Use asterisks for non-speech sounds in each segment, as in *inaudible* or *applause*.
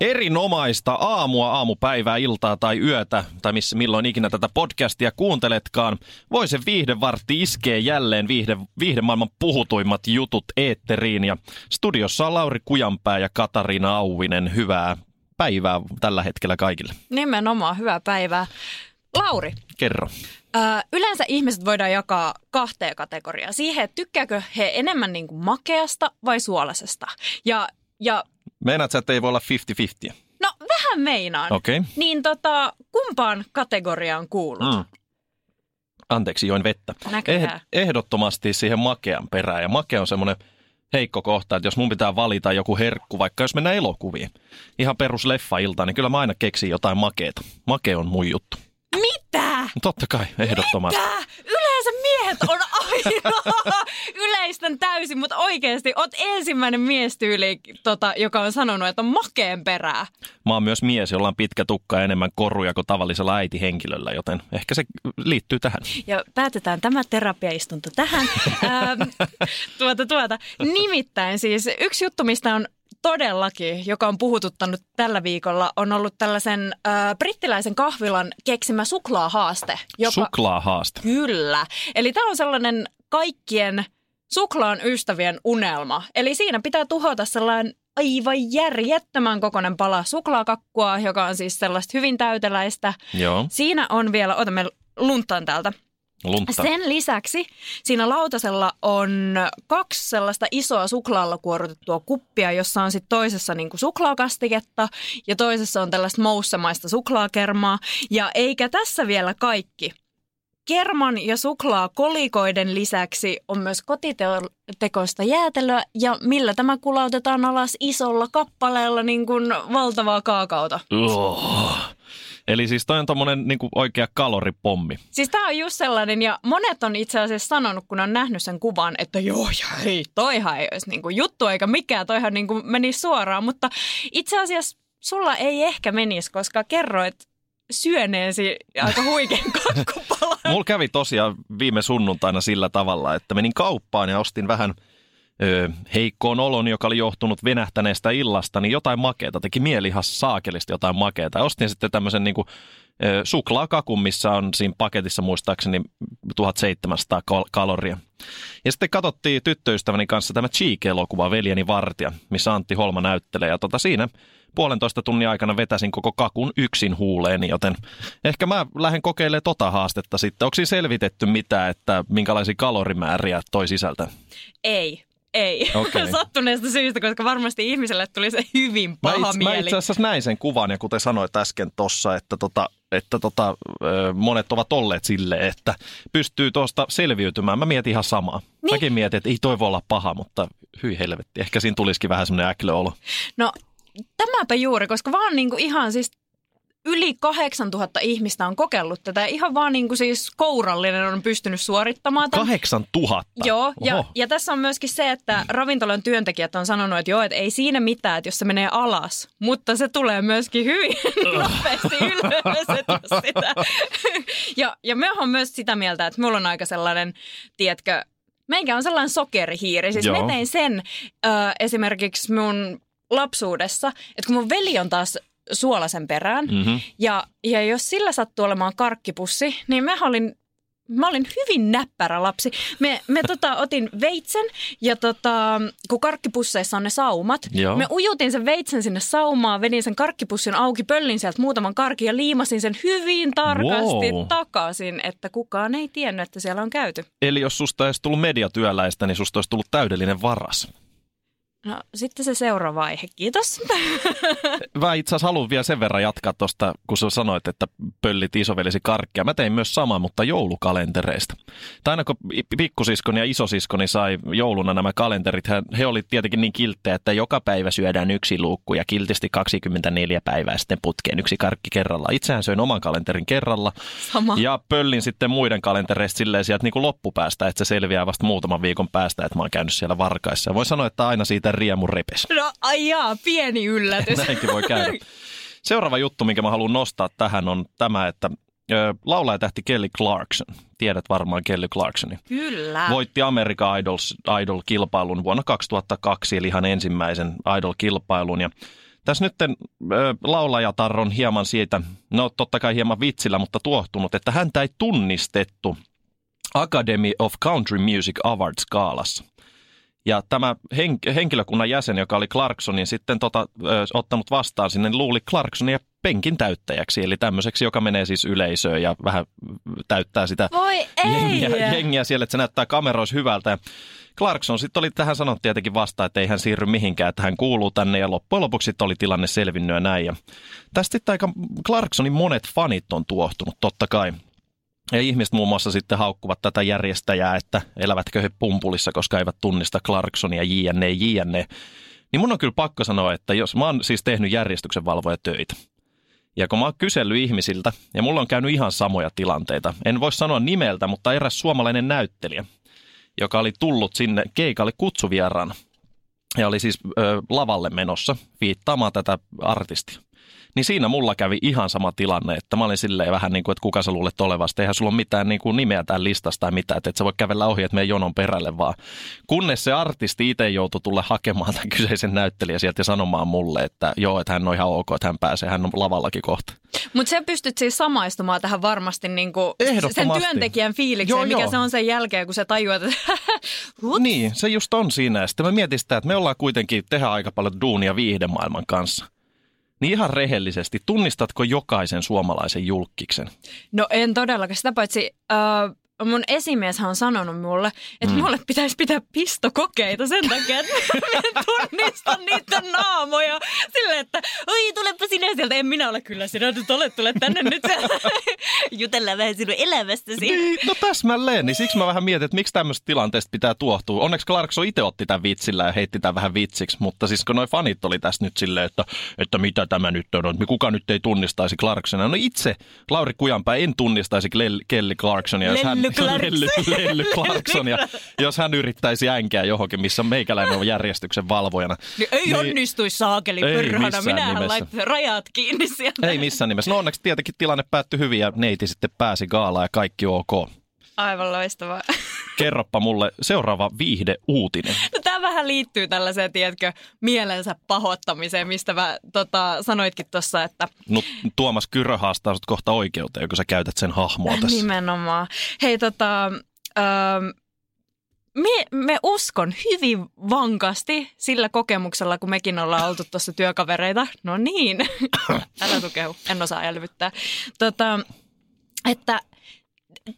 Erinomaista aamua, aamupäivää, iltaa tai yötä, tai missä, milloin ikinä tätä podcastia kuunteletkaan. Voisen viihdevartti iskee jälleen viihde, viihdemaailman puhutuimmat jutut eetteriin. Ja studiossa on Lauri Kujanpää ja Katariina Auvinen. Hyvää päivää tällä hetkellä kaikille. Nimenomaan, hyvää päivää. Lauri, Kerro. Yleensä ihmiset voidaan jakaa kahteen kategoriaan. Siihen, että tykkääkö he enemmän niin kuin makeasta vai suolasesta. Ja, ja Meinaat sä, että ei voi olla 50-50? no vähän meinaan. Okei. Okay. Niin tota, kumpaan kategoriaan kuulut? Mm. Anteeksi, join vettä. Näköjään. ehdottomasti siihen makean perään. Ja makea on semmoinen heikko kohta, että jos mun pitää valita joku herkku, vaikka jos mennään elokuviin, ihan perus leffa-ilta, niin kyllä mä aina keksin jotain makeeta. Make on mun juttu. Mitä? No totta kai, ehdottomasti. Tää? Yleensä miehet on aina *laughs* yleistän täysin, mutta oikeasti oot ensimmäinen miestyyli, tota, joka on sanonut, että on makeen perää. Mä oon myös mies, jolla on pitkä tukka ja enemmän koruja kuin tavallisella äitihenkilöllä, joten ehkä se liittyy tähän. Ja päätetään tämä terapiaistunto tähän. *laughs* Ähm, tuota, tuota. Nimittäin siis yksi juttu, mistä on todellakin, joka on puhututtanut tällä viikolla, on ollut tällaisen äh, brittiläisen kahvilan keksimä suklaahaaste. Joka, Suklaahaaste. Kyllä. Eli tämä on sellainen kaikkien suklaan ystävien unelma. Eli siinä pitää tuhota sellainen aivan järjettömän kokoinen pala suklaakakkua, joka on siis sellaista hyvin täyteläistä. Joo, Siinä on vielä, otamme luntaan täältä. Luntta. Sen lisäksi siinä lautasella on kaksi sellaista isoa suklaalla kuorutettua kuppia, jossa on sitten toisessa niinku suklaakastiketta ja toisessa on tällaista moussamaista suklaakermaa. Ja eikä tässä vielä kaikki. Kerman ja suklaakolikoiden lisäksi on myös kotitekoista jäätelöä ja millä tämä kulautetaan alas isolla kappaleella niin kuin valtavaa kaakaota. Oh. Eli siis toi on tommonen niinku oikea kaloripommi. Siis tämä on just sellainen, ja monet on itse asiassa sanonut, kun on nähnyt sen kuvan, että joo, ja hei, toihan ei olisi niinku juttu eikä mikään, toihan niinku menisi suoraan, mutta itse asiassa sulla ei ehkä menisi, koska kerroit syöneesi aika huikean *laughs* kakkupalan. Mulla kävi tosiaan viime sunnuntaina sillä tavalla, että menin kauppaan ja ostin vähän ö, heikkoon olon, joka oli johtunut venähtäneestä illasta, niin jotain makeeta. Teki mieli ihan saakelisti jotain makeeta. Ostin sitten tämmöisen niin kuin, ö, suklaakakun, missä on siinä paketissa muistaakseni 1700 kal- kaloria. Ja sitten katsottiin tyttöystäväni kanssa tämä Cheek-elokuva Veljeni Vartija, missä Antti Holma näyttelee. Ja tota siinä puolentoista tunnin aikana vetäsin koko kakun yksin huuleeni, joten ehkä mä lähden kokeilemaan tota haastetta sitten. Onko siinä selvitetty mitä, että minkälaisia kalorimääriä toi sisältä? Ei, ei. Okei. *laughs* Sattuneesta syystä, koska varmasti ihmiselle tuli se hyvin Mä, paha itse, mä mieli. itse asiassa näin sen kuvan, ja kuten sanoit äsken tuossa, että, tota, että tota, monet ovat olleet silleen, että pystyy tuosta selviytymään. Mä mietin ihan samaa. Niin. Mäkin mietin, että ei toi voi olla paha, mutta hyi helvetti. Ehkä siinä tulisikin vähän semmoinen äklöolo. No tämäpä juuri, koska vaan niinku ihan siis yli 8000 ihmistä on kokeillut tätä. Ihan vaan niinku siis kourallinen on pystynyt suorittamaan tämän. Kahdeksan tuhatta. Joo, ja, Oho. ja tässä on myöskin se, että ravintolan työntekijät on sanonut, että joo, että ei siinä mitään, että jos se menee alas, mutta se tulee myöskin hyvin *laughs* nopeasti ylös, että jos sitä. *laughs* ja, ja me on myös sitä mieltä, että mulla on aika sellainen, tiedätkö, meikä on sellainen sokerihiiri. Siis Joo. mä tein sen ö, esimerkiksi mun lapsuudessa, että kun mun veli on taas suolasen perään, Mm-hmm. ja, ja jos sillä sattuu olemaan karkkipussi, niin mä olin, mä olin hyvin näppärä lapsi. Me, me *laughs* tota, otin veitsen ja tota, kun karkkipusseissa on ne saumat, Joo. me ujutin sen veitsen sinne saumaan, vedin sen karkkipussin auki, pöllin sieltä muutaman karkin ja liimasin sen hyvin tarkasti Wow. takaisin, että kukaan ei tiennyt, että siellä on käyty. Eli jos susta olisi tullut mediatyöläistä, niin susta olisi tullut täydellinen varas. No sitten se seuraava aihe, kiitos. *laughs* Mä itse asiassa haluan vielä sen verran jatkaa tuosta, kun sä sanoit, että pöllit isovelisi karkkia. Mä tein myös sama, mutta joulukalentereista. Tai aina kun pikkusiskoni ja isosiskoni sai jouluna nämä kalenterit, he olivat tietenkin niin kilttejä, että joka päivä syödään yksi luukku ja kiltisti 24 päivää sitten putkeen yksi karkki kerralla. Itsehän söin oman kalenterin kerralla Sama. ja pöllin sitten muiden kalentereista silleen sieltä niin kuin loppupäästä, että se selviää vasta muutaman viikon päästä, että mä oon käynyt siellä varkaissa. Voin sanoa, että aina siitä riemu repes. No ai jaa, pieni yllätys. *laughs* Näinkin voi käydä. Seuraava juttu, minkä mä haluan nostaa tähän on tämä, että ö, laulajatähti Kelly Clarkson, tiedät varmaan Kelly Clarksonin, Kyllä. voitti American Idols, Idol-kilpailun vuonna 2002, eli ihan ensimmäisen Idol-kilpailun. Ja tässä nyt laulajatar on hieman siitä, no totta kai hieman vitsillä, mutta tuohtunut, että häntä ei tunnistettu Academy of Country Music Awards-skaalassa. Ja tämä hen- henkilökunnan jäsen, joka oli Clarksonin sitten tota, ö, ottanut vastaan sinne, niin luuli Clarksonia penkin täyttäjäksi. Eli tämmöiseksi, joka menee siis yleisöön ja vähän täyttää sitä Voi ei! jengiä, jengiä siellä, että se näyttää kameroissa hyvältä. Ja Clarkson sitten oli tähän sanonut tietenkin vastaan, että ei hän siirry mihinkään, että hän kuuluu tänne ja loppujen lopuksi sitten oli tilanne selvinnyt ja näin. Ja tästä sitten aika Clarksonin monet fanit on tuohtunut, totta kai. Ja ihmiset muun muassa sitten haukkuvat tätä järjestäjää, että elävätkö he pumpulissa, koska eivät tunnista Clarksonia, jne, jne. Niin mun on kyllä pakko sanoa, että jos mä oon siis tehnyt järjestyksen valvoja töitä, ja kun mä oon kysellyt ihmisiltä, ja mulla on käynyt ihan samoja tilanteita, en voi sanoa nimeltä, mutta eräs suomalainen näyttelijä, joka oli tullut sinne keikalle kutsuvieraana, ja oli siis ö, lavalle menossa viittaamaan tätä artistia. Niin siinä mulla kävi ihan sama tilanne, että mä olin silleen vähän niin kuin, että kuka sä luulet olevasta. Eihän sulla ole mitään niin kuin nimeä tämän listasta tai mitään, että et sä voi kävellä ohi, että mene jonon perälle vaan. Kunnes se artisti itse joutui tulla hakemaan tämän kyseisen näyttelijän sieltä ja sanomaan mulle, että joo, että hän on ihan ok, että hän pääsee, hän on lavallakin kohta. Mutta sä pystyt siis samaistumaan tähän varmasti niinku sen Ehdottomasti. työntekijän fiilikseen, Joo, mikä joo. se on sen jälkeen, kun se tajuat, että. *laughs* Niin, se just on siinä. Sitten mä mietin sitä, että me ollaan kuitenkin tehdä aika paljon duunia viihdemaailman kanssa. Niin ihan rehellisesti, tunnistatko jokaisen suomalaisen julkkiksen? No en todellakaan. Sitä paitsi äh, mun esimies on sanonut mulle, että mm. mulle pitäisi pitää pistokokeita sen takia, että mä en *laughs* tunnista niiden naamoja. Silleen, että oi tulepa sinä sieltä. En minä ole kyllä sinä nyt ole, tule tänne nyt. *laughs* Jutellaan vähän sinun elämästäsi. Niin, no täsmälleen, niin siksi mä vähän mietin, että miksi tämmöistä tilanteesta pitää tuohtua. Onneksi Clarkson itse otti tämän vitsillä ja heitti tämän vähän vitsiksi, mutta siis kun noi fanit oli tässä nyt silleen, että, että mitä tämä nyt on, että kuka nyt ei tunnistaisi Clarksonia. No itse, Lauri Kujanpää, en tunnistaisi Kelly Clarksonia, jos hän, Lelly Clarkson. Lelly, Lelly Clarksonia, jos hän yrittäisi änkeä johonkin, missä meikäläinen on järjestyksen valvojana. Niin ei niin, onnistuisi saakeli missään Minähän laittaa rajat kiinni sieltä. Ei missään nimessä. No onneksi tietenkin tilanne päättyi hyvin ja neiti sitten pääsi gaalaan ja kaikki ok. Aivan loistavaa. *laughs* Kerroppa mulle seuraava viihde-uutinen. No, tämä vähän liittyy tällaiseen, tiedätkö, mielensä pahoittamiseen, mistä mä, tota, sanoitkin tuossa, että No, Tuomas Kyrö haastaa sut kohta oikeuteen, kun sä käytät sen hahmoa tässä. nimenomaan. Hei tota, ähm, me, me uskon hyvin vankasti sillä kokemuksella, kun mekin ollaan oltu tuossa työkavereita. No niin, *coughs* älä tukehu, en osaa elvyttää. Tota, että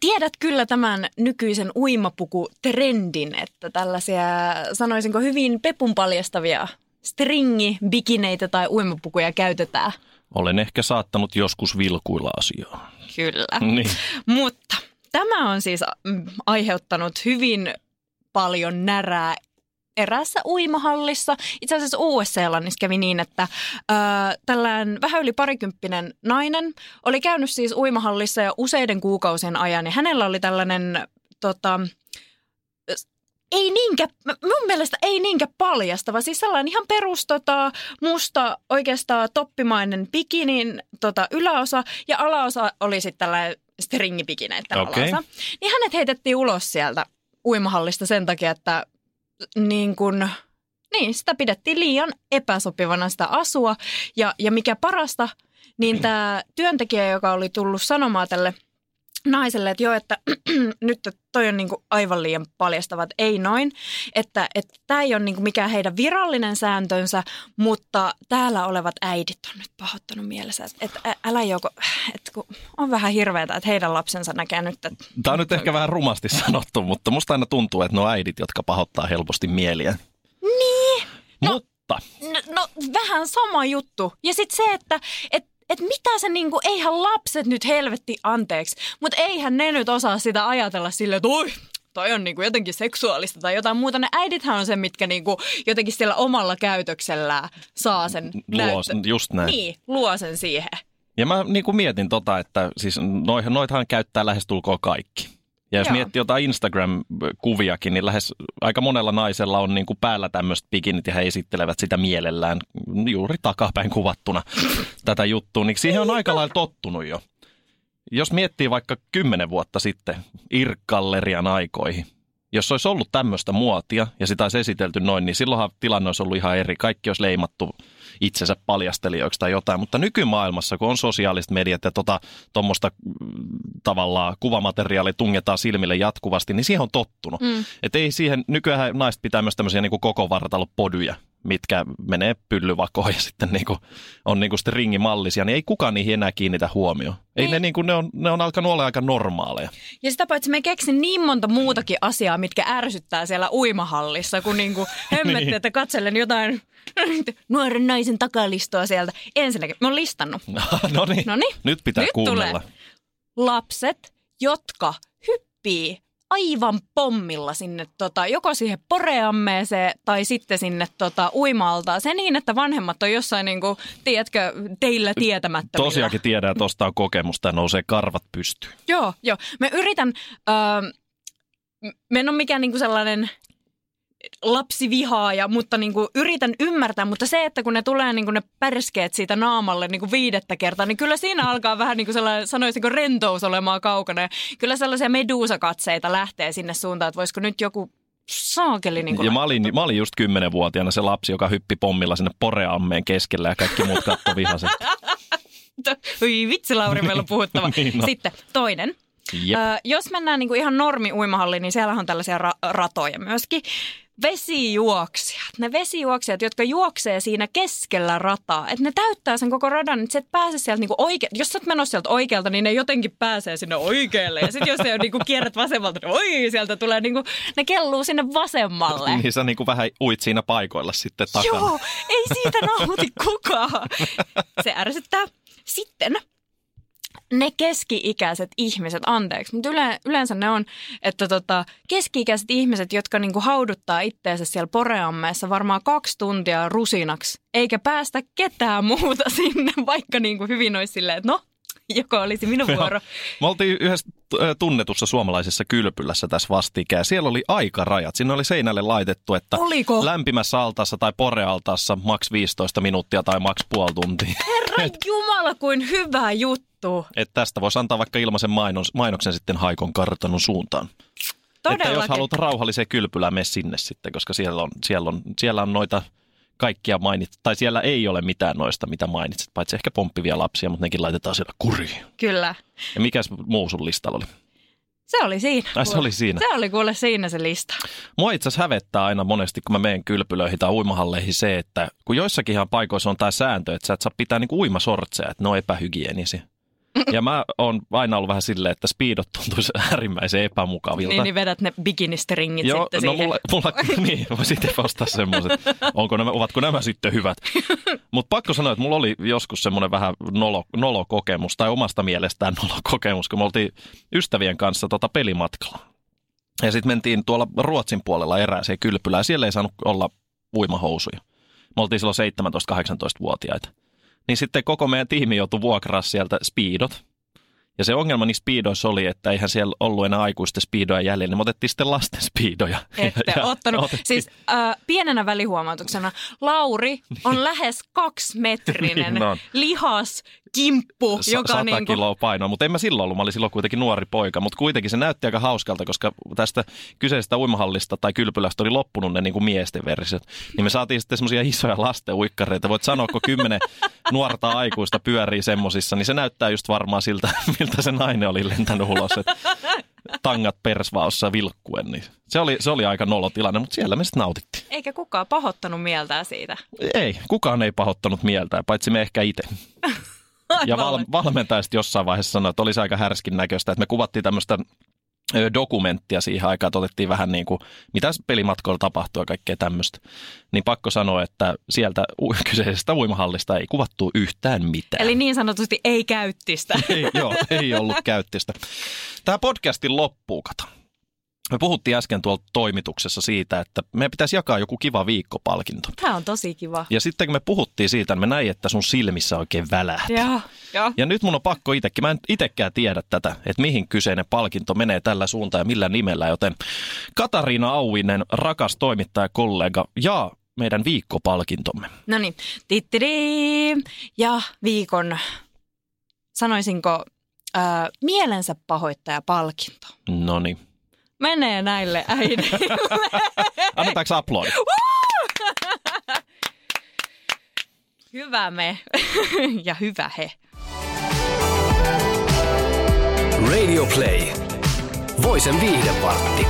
tiedät kyllä tämän nykyisen uimapuku-trendin, että tällaisia, sanoisinko hyvin pepun paljastavia stringi-bikineitä tai uimapukuja käytetään. Olen ehkä saattanut joskus vilkuilla asiaa. Kyllä. *laughs* Niin. Mutta tämä on siis mm, aiheuttanut hyvin paljon närää erässä uimahallissa. Itse asiassa Uudessa-Seelannissa kävi niin, että ö, tällään vähän yli parikymppinen nainen oli käynyt siis uimahallissa jo useiden kuukausien ajan ja hänellä oli tällainen tota, ei niinkä, mun mielestä ei niinkä paljastava, siis sellainen ihan perus tota, musta oikeastaan toppimainen bikinin tota, yläosa ja alaosa oli sitten tällainen stringipikineiden Okei. alaosa. Niin hänet heitettiin ulos sieltä uimahallista sen takia, että niin kun, niin, sitä pidettiin liian epäsopivana sitä asua. Ja, ja mikä parasta, niin tämä työntekijä, joka oli tullut sanomaan tälle naiselle, että joo, että *clears throat* nyt toi on niinku aivan liian paljastava, että ei noin, että tämä ei ole niinku mikään heidän virallinen sääntönsä, mutta täällä olevat äidit on nyt pahoittanut mielessä, että älä joko, että kun on vähän hirveätä, että heidän lapsensa näkee nyt, että Tämä on nyt ehkä vähän rumasti sanottu, mutta musta aina tuntuu, että ne on äidit, jotka pahoittaa helposti mieliä. No, Mutta No, no vähän sama juttu. Ja sitten se, että et, et mitä se niinku, eihän lapset nyt helvetti anteeksi, mutta eihän ne nyt osaa sitä ajatella silleen, että oi, toi on niinku jotenkin seksuaalista tai jotain muuta. Ne äidithän on se, mitkä niinku jotenkin siellä omalla käytöksellään saa sen luo, just näin. Niin, luo sen siihen. Ja mä niin kuin mietin tota, että siis noihan, noitahan käyttää lähestulkoon kaikki. Ja jos Joo. miettii jotain Instagram-kuviakin, niin lähes aika monella naisella on niin kuin päällä tämmöiset bikinit ja he esittelevät sitä mielellään juuri takapäin kuvattuna *laughs* tätä juttua. Niin siihen on aika lailla tottunut jo. Jos miettii vaikka kymmenen vuotta sitten Irk-gallerian aikoihin, jos olisi ollut tämmöistä muotia ja sitä olisi esitelty noin, niin silloinhan tilanne olisi ollut ihan eri. Kaikki olisi leimattu itsensä paljastelijoiksi tai jotain. Mutta nykymaailmassa, kun on sosiaaliset mediat ja tota, tuommoista tavallaan kuvamateriaalia tungetaan silmille jatkuvasti, niin siihen on tottunut. Mm. Et ei siihen, nykyään naiset pitää myös tämmöisiä niin koko vartalopodyjä, mitkä menee pyllyvakoon ja sitten niin kuin, on niin kuin sitten ringimallisia, niin ei kukaan niihin enää kiinnitä huomioon. Ei, Ei. ne, niin kuin, ne, on, ne on alkanut olla aika normaaleja. Ja sitä paitsi me keksin niin monta muutakin asiaa, mitkä ärsyttää siellä uimahallissa, kun niinku *laughs* hemmetti, Niin. että katselen jotain *laughs* nuoren naisen takalistoa sieltä. Ensinnäkin, mä oon listannut. *laughs* no niin, nyt pitää nyt kuunnella. tulee. Lapset, jotka hyppii aivan pommilla sinne tota, joko siihen poreammeeseen tai sitten sinne tota, uimaltaan. Se niin, että vanhemmat on jossain, niinku, tiedätkö, teillä tietämättömillä. Tosiaankin tiedän, että tuosta on kokemusta ja nousee karvat pystyyn. Joo, joo. Mä yritän, öö, mä en ole mikään niinku sellainen lapsivihaaja, mutta niinku yritän ymmärtää, mutta se, että kun ne tulee niinku ne pärskeet siitä naamalle niinku viidettä kertaa, niin kyllä siinä alkaa vähän niinku sellainen, sanoisinko rentous olemaan kaukana. Ja kyllä sellaisia medusakatseita lähtee sinne suuntaan, että voisiko nyt joku saakeli niinku Ja mä olin, mä olin just kymmenenvuotiaana se lapsi, joka hyppi pommilla sinne poreammeen keskellä ja kaikki muut katto vihaisesti. *laughs* Oi vitsi Lauri, meillä on puhuttava. *laughs* Niin on. Sitten toinen. Jep. Ö, jos mennään niinku ihan normi uimahalliin, niin siellä on tällaisia ra- ratoja myöskin. Vesijuoksijat, ne vesijuoksijat, jotka juoksee siinä keskellä rataa, että ne täyttää sen koko radan, että sä et pääse sieltä niinku oike- jos sä oot menossa sieltä oikealta, niin ne jotenkin pääsee sinne oikealle. Ja sitten jos sä niinku kierrät vasemmalta, niin oi, sieltä tulee niinku, ne kelluu sinne vasemmalle. Niin sä niinku vähän uit siinä paikoilla sitten takana. Joo, ei siitä nauti kukaan. Se ärsyttää. Sitten ne keski-ikäiset ihmiset, anteeksi, mutta yle, yleensä ne on, että tota, keski-ikäiset ihmiset, jotka niinku hauduttaa itteensä siellä poreammeessa varmaan kaksi tuntia rusinaksi, eikä päästä ketään muuta *laughs* sinne, vaikka niinku hyvin olisi silleen, että no, joko olisi minun vuoro. Me oltiin yhdessä tunnetussa suomalaisessa kylpylässä tässä vastikään. Siellä oli aikarajat. Siinä oli seinälle laitettu, että Oliko? lämpimässä altaassa tai porealtaassa maks 15 minuuttia tai maks puoli tuntia. Herra *laughs* Jumala, kuin hyvä juttu. Että tästä voisi antaa vaikka ilmaisen mainos, mainoksen sitten Haikon kartanon suuntaan. Että jos Todellakin. haluat rauhalliseen kylpylään, mene sinne sitten, koska siellä on, siellä on, siellä on noita kaikkia mainit, tai siellä ei ole mitään noista, mitä mainitsit, paitsi ehkä pomppivia lapsia, mutta nekin laitetaan siellä kuriin. Kyllä. Ja mikäs muu sun listalla oli? Se oli siinä. Ai, se oli siinä. Se oli kuule siinä se lista. Mua itse asiassa hävettää aina monesti, kun mä menen kylpylöihin tai uimahalleihin se, että kun joissakin ihan paikoissa on tämä sääntö, että sä et saa pitää niinku uimasortseja, että ne on epähygienisiä. *laughs* Ja mä oon aina ollut vähän silleen, että speedot tuntuisi äärimmäisen epämukavilta. Niin, niin vedät ne bikinistringit Joo, sitten no siihen. mulla, mulla *laughs* niin, voi sitten ostaa semmoiset. Onko nämä, ovatko nämä sitten hyvät? *laughs* Mutta pakko sanoa, että mulla oli joskus semmoinen vähän nolo, nolokokemus, tai omasta mielestään nolokokemus, kun me oltiin ystävien kanssa tota pelimatkalla. Ja sitten mentiin tuolla Ruotsin puolella erääseen kylpylään, ja siellä ei saanut olla uimahousuja. Me oltiin silloin 17-18-vuotiaita. Niin sitten koko meidän tiimi joutui vuokraa sieltä speedot. Ja se ongelma niissä speedoissa oli, että eihän siellä ollut enää aikuisten speedoja jäljellä, niin me otettiin sitten lasten speedoja. Ette Ja ottanut. otettiin- Siis äh, pienenä välihuomautuksena, Lauri on lähes kaksimetrinen *laughs* Niin on. lihas kimppu, Sa- joka 100 niin kuin, kiloa painoa, mutta en mä silloin ollut, mä olin silloin kuitenkin nuori poika, mutta kuitenkin se näytti aika hauskalta, koska tästä kyseisestä uimahallista tai kylpylästä oli loppunut ne niin kuin miesten versiot. Niin me saatiin sitten semmoisia isoja lasten uikkareita. Voit sanoa, kun kymmenen *laughs* nuorta aikuista pyörii semmosissa, niin se näyttää just varmaan siltä, *laughs* miltä se nainen oli lentänyt ulos. Et tangat persvaossa vilkkuen, niin se oli, se oli aika nolotilanne, mutta siellä me sitten nautittiin. eikä kukaan pahoittanut mieltään siitä. Ei, kukaan ei pahoittanut mieltään, paitsi me ehkä itse. *laughs* Ja val, valmentaja sitten jossain vaiheessa sanoi, että olisi aika härskin näköistä, että me kuvattiin tämmöistä dokumenttia siihen aikaan, että otettiin vähän niin kuin, mitä pelimatkoilla tapahtuu ja kaikkea tämmöistä. Niin pakko sanoa, että sieltä *laughs* kyseisestä uimahallista ei kuvattu yhtään mitään. Eli niin sanotusti ei käyttistä. Ei, joo, ei ollut käyttistä. Tämä podcastin loppuu, kato. Me puhuttiin äsken tuolla toimituksessa siitä, että me pitäisi jakaa joku kiva viikkopalkinto. Tämä on tosi kiva. Ja sitten kun me puhuttiin siitä, niin me näin, että sun silmissä oikein välähti. Joo, joo. Ja nyt mun on pakko itsekin, mä en itekään tiedä tätä, että mihin kyseinen palkinto menee tällä suuntaan ja millä nimellä, joten Katariina Auinen, rakas toimittaja kollega ja meidän viikkopalkintomme. No niin. Ja viikon, sanoisinko, ää, mielensä pahoittaja palkinto. No niin. Menee näille äidille. Annetaanko aplodit? hyvä me ja hyvä he. Radio Play. Voisen viihdepartti.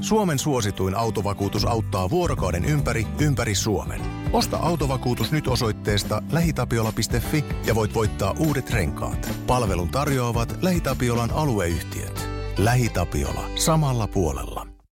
Suomen suosituin autovakuutus auttaa vuorokauden ympäri, ympäri Suomen. Osta autovakuutus nyt osoitteesta lähitapiola.fi ja voit voittaa uudet renkaat. Palvelun tarjoavat LähiTapiolan alueyhtiöt. LähiTapiola. Samalla puolella.